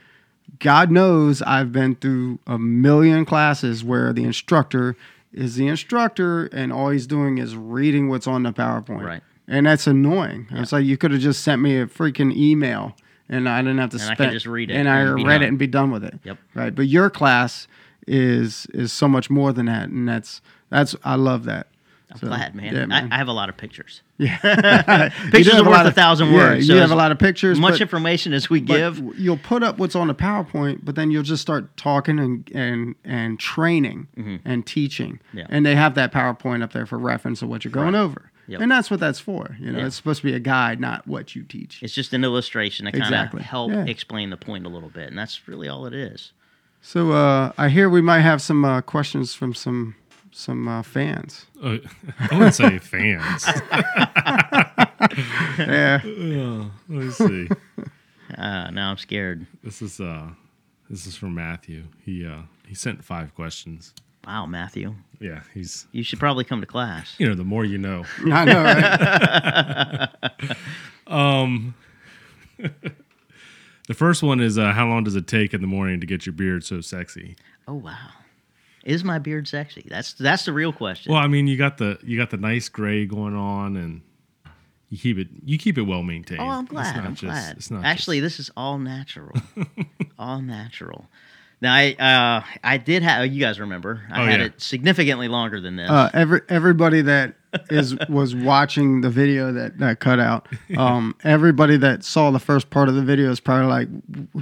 God knows I've been through a million classes where the instructor is the instructor and all he's doing is reading what's on the PowerPoint. Right. And that's annoying. It's like you could have just sent me a freaking email and I didn't have to And I spend could just read it and I and be read done. it and be done with it. Yep. Right. But your class is is so much more than that. And that's that's I love that. I'm So, glad, man. yeah, man. I, I have a lot of pictures. Yeah. Pictures You do have are worth a thousand yeah, words. You have a lot of pictures. much information as we give. you'll put up what's on the PowerPoint, but then you'll just start talking and and and training and teaching, Mm-hmm. Yeah. and they have that PowerPoint up there for reference of what you're going over, Yep. and that's what that's for. You know, Yeah. it's supposed to be a guide, not what you teach. It's just an illustration to kind of Exactly. help Yeah. explain the point a little bit, and that's really all it is. So uh, I hear we might have some uh, questions from some some uh, fans. Uh, I wouldn't say fans. yeah, Uh, let me see. Uh, now I'm scared. This is uh, this is from Matthew. He uh, he sent five questions. Wow, Matthew, Yeah, he's you should probably come to class. you know the more you know. I know. Right? The first one is uh, how long does it take in the morning to get your beard so sexy? Oh wow, is my beard sexy? That's that's the real question. Well, I mean, you got the you got the nice gray going on, and you keep it you keep it well maintained. oh, I'm It's glad. not I'm just- glad. It's not Actually, just- this is all natural. all natural. Now I uh, I did have you guys remember I Oh, had yeah. it significantly longer than this. uh, every everybody that is was watching the video that that cut out. Um, everybody that saw the first part of the video is probably like,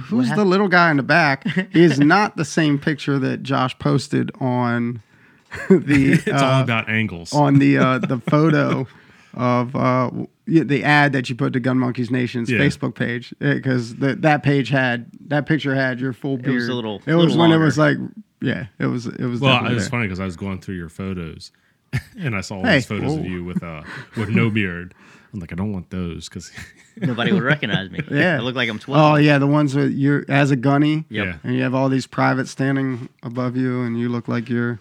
"Who's the little guy in the back?" He is not the same picture that Josh posted on the it's all uh, about angles. on the uh, the photo of uh, the ad that you put to Gun Monkeys Nation's Yeah. Facebook page because that page had that picture had your full beard. was a little- It was little when it was like, yeah, it was it was. well, definitely it was there. funny because I was going through your photos, and I saw all Hey, these photos of you with uh with no beard. I'm like, I don't want those because Nobody would recognize me. Yeah. I look like I'm 12. Oh yeah, the ones with you're as a gunny. Yep. yeah. And you have all these privates standing above you, and you look like you're.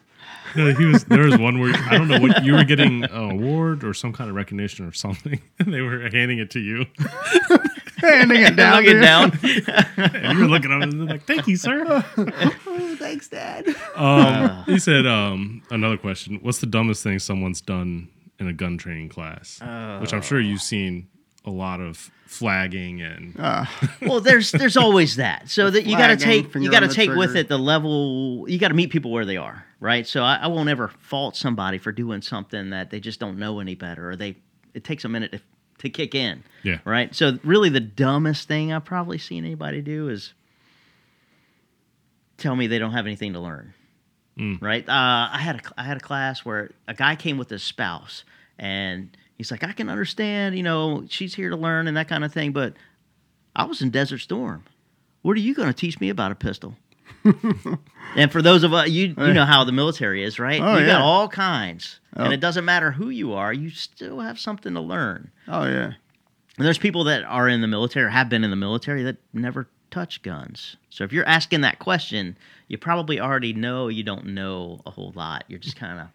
No, he was. There was one where I don't know what you were getting an award or some kind of recognition or something. And they were handing it to you, handing it down. Looking to you. down. and you were looking at it and they're like, "Thank you, sir." Oh, thanks, Dad. Um, he said, um, another question: What's the dumbest thing someone's done in a gun training class? Which I'm sure you've seen a lot of flagging and well, there's there's always that. So that you got to take you got to on the take with it the level. You got to meet people where they are, right? So I, I won't ever fault somebody for doing something that they just don't know any better, or they it takes a minute to, to kick in, yeah, right? So really, the dumbest thing I've probably seen anybody do is tell me they don't have anything to learn. Mm. Right? Uh, I had a cl- I had a class where a guy came with his spouse, and he's like, "I can understand, you know, she's here to learn and that kind of thing, but I was in Desert Storm. What are you going to teach me about a pistol?" and for those of us, you you know how the military is, right? Oh, you yeah. got all kinds, Oh. and it doesn't matter who you are, you still have something to learn. Oh yeah. And there's people that are in the military or have been in the military that never touch guns. So if you're asking that question, you probably already know you don't know a whole lot. You're just kind of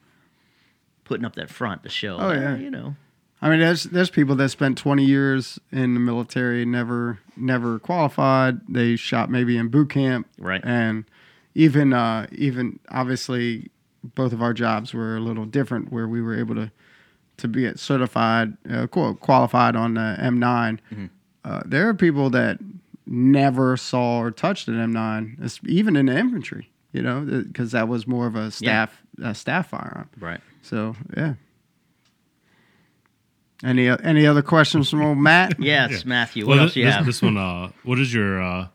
putting up that front to show. Oh, "Eh, yeah. you know. I mean, there's there's people that spent 20 years in the military, never never qualified. They shot maybe in boot camp, Right. And even uh, even obviously, both of our jobs were a little different, where we were able to to be certified, uh, qualified on the M9. Mm-hmm. Uh, there are people that never saw or touched an M9, even in the infantry. You know, because that was more of a staff a staff firearm. Right. So yeah. Any any other questions from old Matt? Yes, Yeah. Matthew. What Well, else this, do you have? this one, uh, what is your uh,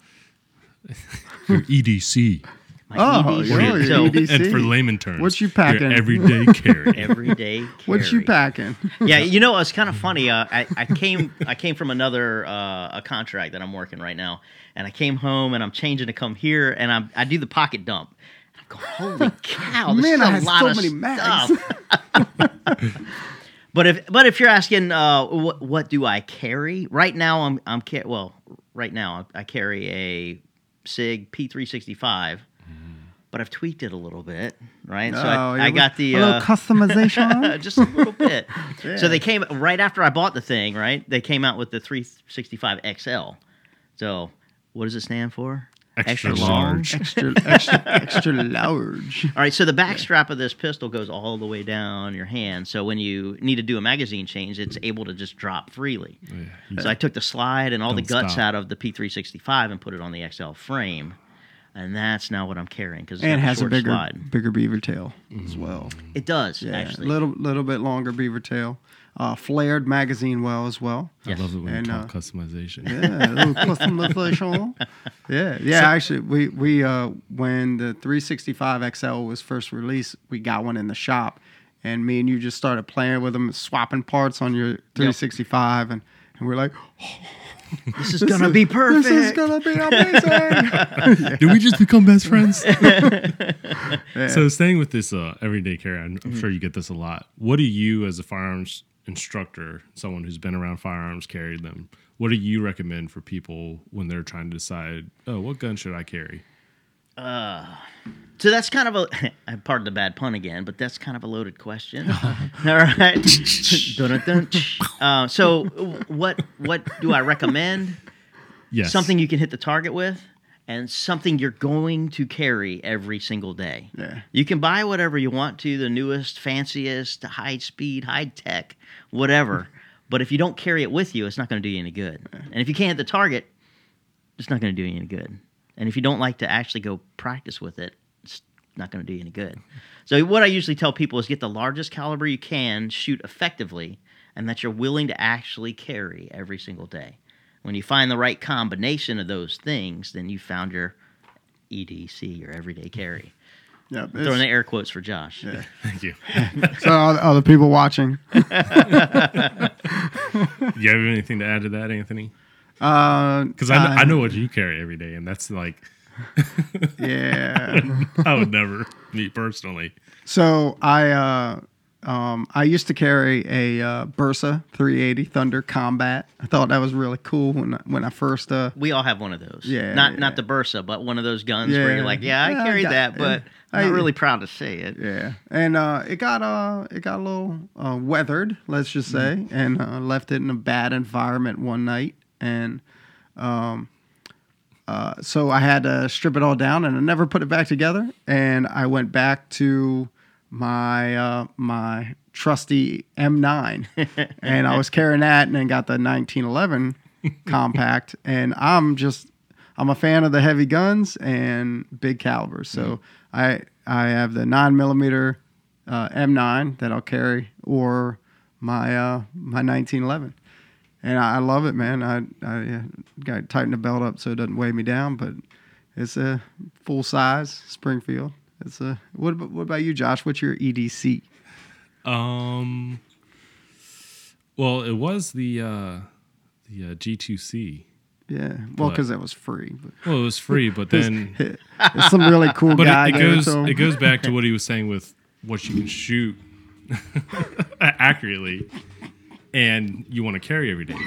your EDC? My Oh, EDC. sure, your so EDC. And for layman terms, What you packing? Your everyday carry. everyday. What you packing? yeah, you know, it's kind of funny. Uh, I, I came I came from another uh, a contract that I'm working right now, and I came home and I'm changing to come here, and I'm, I do the pocket dump. I'm going, holy cow! This Man, is I a had lot so of many mags. stuff. But if but if you're asking uh, what what do I carry right now, I'm I'm ca- well right now I carry a Sig P365, but I've tweaked it a little bit, right? so Oh, I, yeah, I got the a little uh, customization. just a little bit. Yeah. So they came right after I bought the thing, right? They came out with the 365 XL. So what does it stand for? Extra long? large. extra, extra, extra large. All right, so the back strap of this pistol goes all the way down your hand. So when you need to do a magazine change, it's able to just drop freely. Oh, so I took the slide and all the Don't guts stop. out of the P365 and put it on the XL frame. And that's now what I'm carrying because And it has a short bigger, slide. bigger beaver tail as well. It does Yeah, actually. a little, little bit longer beaver tail. Uh, flared magazine well as well. Yes. I love it when And, you talk uh, customization. Yeah, a little customization. Yeah, yeah. actually, we we uh, when the 365 XL was first released, we got one in the shop, and me and you just started playing with them, swapping parts on your 365, and and we're like, this is gonna be perfect. this is gonna be amazing. Did we just become best friends? Yeah. So staying with this uh, everyday carry, I'm, Mm-hmm. I'm sure you get this a lot. What do you, as a firearms instructor, someone who's been around firearms, carried them? What do you recommend for people when they're trying to decide, oh, what gun should I carry? So that's kind of a pardon the bad pun again, but that's kind of a loaded question. All right. Uh, so what what do I recommend? Yes, Something you can hit the target with, and something you're going to carry every single day. Yeah. You can buy whatever you want to, the newest, fanciest, high speed, high tech, whatever. but if you don't carry it with you, it's not going to do you any good. And if you can't hit the target, it's not going to do you any good. And if you don't like to actually go practice with it, it's not going to do you any good. So what I usually tell people is get the largest caliber you can, shoot effectively, and that you're willing to actually carry every single day. When you find the right combination of those things, then you found your EDC, your everyday carry. yeah, Throwing the air quotes for Josh. Yeah. Thank you. so all, all the people watching, Do you have anything to add to that, Anthony? Uh, Because I, I know what you carry every day, and that's like yeah. I would never me personally. So I uh, um, I used to carry a uh, Bersa 380 Thunder Combat. I thought that was really cool when I, when I first uh, We all have one of those. Yeah, Not yeah. not the Bersa, but one of those guns where you're like, yeah, I Yeah, I got- that, but. I'm not really proud to say it. yeah, and uh, it got uh it got a little uh, weathered, let's just say, and uh, left it in a bad environment one night, and um, uh, so I had to strip it all down, and I never put it back together, and I went back to my uh, my trusty M9, and I was carrying that, and then got the 1911 compact, and I'm just I'm a fan of the heavy guns and big calibers, so I I have the nine millimeter uh, M9 that I'll carry, or my uh, my 1911, and I, I love it, man. I I got tighten the belt up so it doesn't weigh me down, but it's a full size Springfield. It's a what about, what about you, Josh? What's your EDC? Um. Well, it was the uh, the uh, G2C. Yeah, well, because that was free. But Well, it was free, but then it's some really cool but guy. it, it goes it goes back to what he was saying with what you can shoot accurately, and you want to carry every day.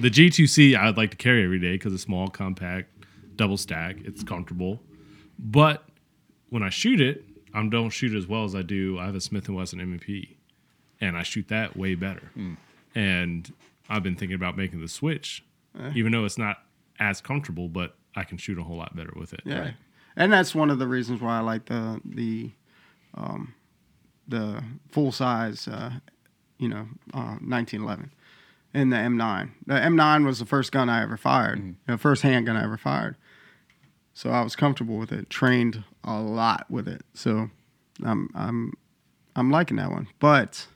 The G2C I'd like to carry every day because it's small, compact, double stack. It's comfortable, but when I shoot it, I don't shoot as well as I do. I have a Smith and Wesson M&P, and I shoot that way better. And I've been thinking about making the switch, even though it's not as comfortable, but I can shoot a whole lot better with it. Yeah, and that's one of the reasons why I like the the um, the full size, uh, you know, uh, 1911 and the M9. The M9 was the first gun I ever fired, the first handgun I ever fired. So I was comfortable with it, trained a lot with it. So I'm I'm I'm liking that one, but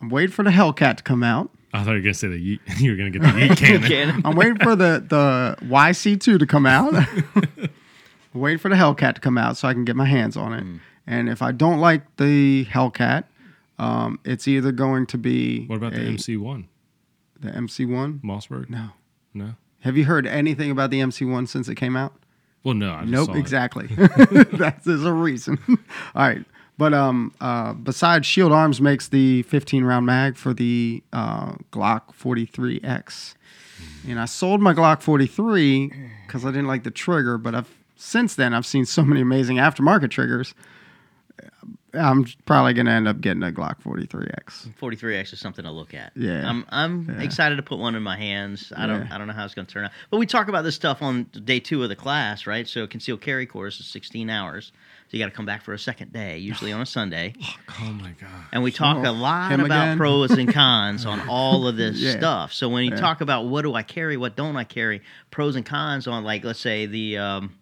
I'm waiting for the Hellcat to come out. I thought you were gonna say that you, you were gonna get the yeet cannon. Cannon. I'm waiting for the the YC2 to come out. I'm waiting for the Hellcat to come out so I can get my hands on it. Mm. And if I don't like the Hellcat, um, it's either going to be What about the MC1 the MC1. Mossberg? No. no. Have you heard anything about the MC1 since it came out? Well, no. I just Nope, exactly. That's there's a reason. All right, But um, uh, besides, Shield Arms makes the 15 round mag for the uh, Glock 43X, and I sold my Glock 43 because I didn't like the trigger. But I've since then I've seen so many amazing aftermarket triggers. I'm probably gonna end up getting a Glock 43X. 43x is something to look at. Yeah. I'm I'm Yeah. excited to put one in my hands. I don't Yeah. I don't know how it's going to turn out. But we talk about this stuff on day 2 of the class, right? So concealed carry course is 16 hours. So you got to come back for a second day, usually on a Sunday. Oh my god. And we talk a Oh, lot about again? pros and cons on all of this Yeah. stuff. So when you talk about what do I carry, what don't I carry, pros and cons on like let's say the um,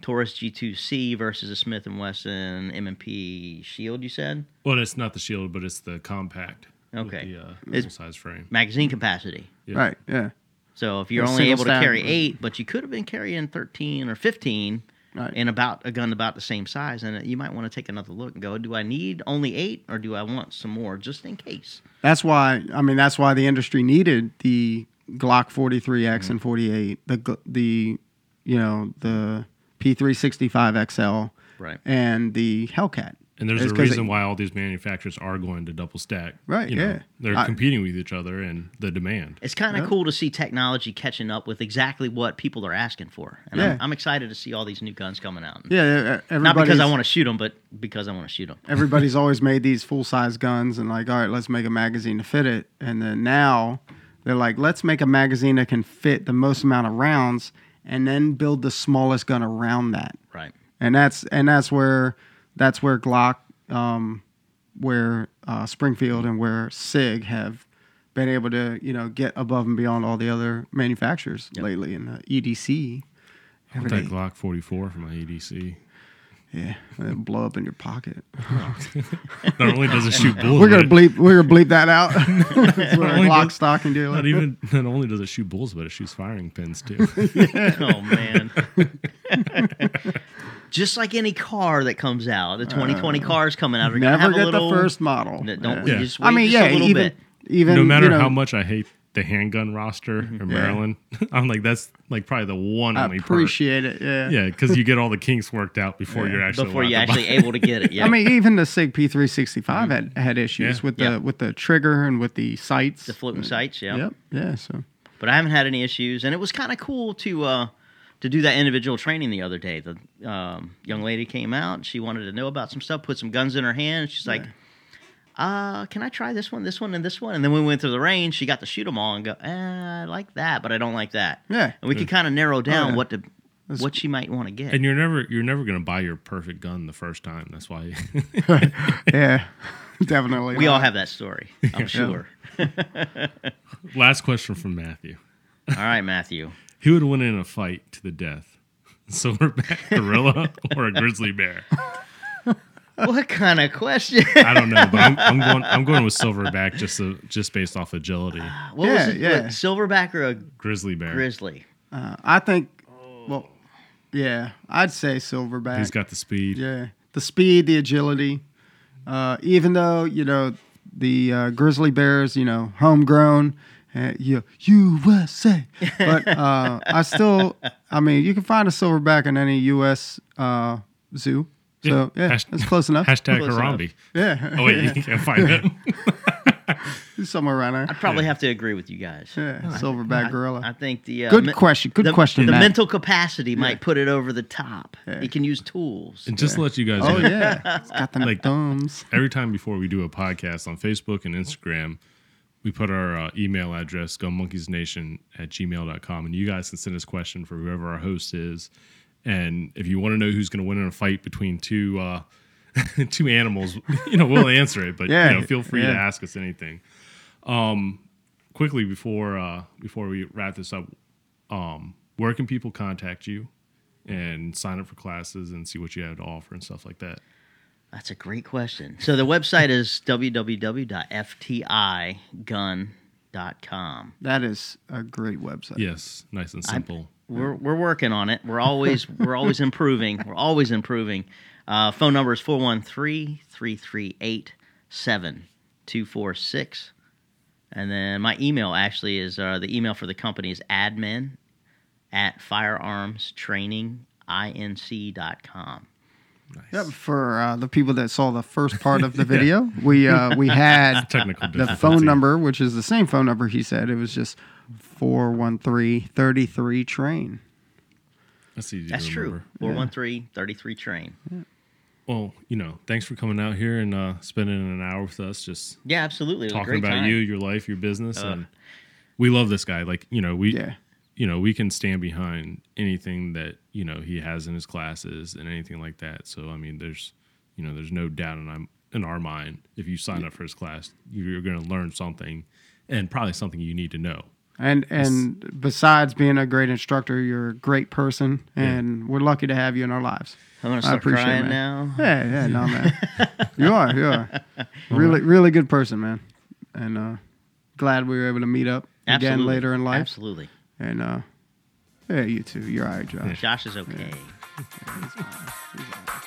Taurus G2C versus a Smith and Wesson M&P Shield, you said Well, it's not the shield, but it's the compact. with Okay. The uh, It's- size frame. magazine capacity. Yeah. Right? Yeah. So if you're A only able to stab. carry eight, but you could have been carrying 13 or 15 Right. in about a gun about the same size, and you might want to take another look and go, do I need only eight or do I want some more just in case? That's why I mean that's why the industry needed the Glock 43X Mm-hmm. and 48, the the you know the P365 XL Right. and the Hellcat. And there's It's a 'cause reason it- why all these manufacturers are going to double stack. Right, You know, yeah. They're I- competing with each other and the demand. It's kind of Yeah. cool to see technology catching up with exactly what people are asking for. And Yeah. I'm, I'm excited to see all these new guns coming out. Yeah, yeah, Not because I want to shoot them, but because I want to shoot them. everybody's always made these full size guns and like, all right, let's make a magazine to fit it. And then now they're like, let's make a magazine that can fit the most amount of rounds and then build the smallest gun around that. Right. and that's and that's where that's where Glock, um, where uh, Springfield and where Sig have been able to you know get above and beyond all the other manufacturers Yep. lately in the EDC. I want Everything, that Glock 44 for my ADC. Yeah, it'll blow up in your pocket. Not only does it shoot bullets, We're gonna bleep. We're gonna bleep that out. we're a only Glock does- stocking dealer. not even not only does it shoot bullets, but it shoots firing pins too. oh man. Just like any car that comes out, the 2020 cars coming out are gonna Uh, Never have a get little. the first model. Don't Yeah. just I mean, just yeah, a little even bit. even no matter you know, how much I hate the handgun roster in Maryland, I'm like that's like probably the one I only part. appreciate it. Yeah. Yeah, because you get all the kinks worked out before you're actually before you're actually buy. able to get it. Yeah. I mean, even the Sig P365 had, had issues Yeah. with the Yeah. with the trigger and with the sights. the floating sights. Yeah. Yep. Yeah. So but I haven't had any issues, and it was kind of cool to uh, to do that individual training the other day. The um, young lady came out; she wanted to know about some stuff, put some guns in her hand. She's like, "Uh, can I try this one, this one, and this one?" And then when we went through the range, she got to shoot them all and go, eh, "I like that, but I don't like that." yeah. And we could kind of narrow down yeah. what to what she might want to get. And you're never you're never gonna buy your perfect gun the first time. That's why. yeah. Definitely. we all have that story, I'm sure. Last question from Matthew: all right, Matthew. Who would win in a fight to the death? Silverback gorilla or a grizzly bear? What kind of question? I don't know, but I'm, I'm going. I'm going with silverback just so, just based off agility. What Yeah, was it? yeah. What, silverback or a Grizzly bear. grizzly? Uh, I think. Well, yeah, I'd say Silverback. He's got the speed. yeah, the speed, the agility. Uh, even though you know the uh, grizzly bears, you know, homegrown, uh, you USA, but uh, I still, I mean, you can find a silverback in any U.S. Uh, zoo. So yeah, Hash- that's close enough. Hashtag Close Harambe. yeah, Oh wait, you can't find it. somewhere around there. I'd probably have to agree with you guys. Yeah, silverback gorilla. I think the uh, Good me- question. Good the, question, The Matt. mental capacity might put it over the top. Yeah. He can use tools. And just to let you guys oh know, yeah, it's got them Like- thumbs. every time before we do a podcast on Facebook and Instagram, we put our uh, email address, gunmonkeysnation at gmail.com. And you guys can send us questions for whoever our host is. And if you want to know who's going to win in a fight between two uh, two animals, you know, we'll answer it. But Yeah, you know, feel free to ask us anything. Um, quickly before uh, before we wrap this up, um, where can people contact you and sign up for classes and see what you have to offer and stuff like that? That's a great question. So the website is www.ftigun.com. That is a great website. Yes, nice and simple. We're we're working on it. We're always we're always improving. We're always improving. Uh, phone number is 413-338-7246. And then my email actually is uh, the email for the company is admin at firearmstrainginginc.com. Yep. For uh, the people that saw the first part of the video, we uh, we had Technical the phone number, which is the same phone number he said. It was just 413-33 train. That's easy That's to true. remember. 413 33 train. Well, you know, thanks for coming out here and uh, spending an hour with us, just Yeah, absolutely. It was a talking great about time. you, your life, your business, Uh. and we love this guy. Like, you know, we, Yeah. you know, we can stand behind anything that you know he has in his classes and anything like that. So, I mean, there's, you know, there's no doubt in our, in our mind if you sign up for his class, you're going to learn something, and probably something you need to know. And and besides being a great instructor, you're a great person, and we're lucky to have you in our lives. I'm I start appreciate it, crying man. now. Yeah, yeah, no man, you are, you are, really, really good person, man, and uh, glad we were able to meet up again later in life. Absolutely. And uh, yeah, you too. You're all right, Josh. Josh is okay. Right.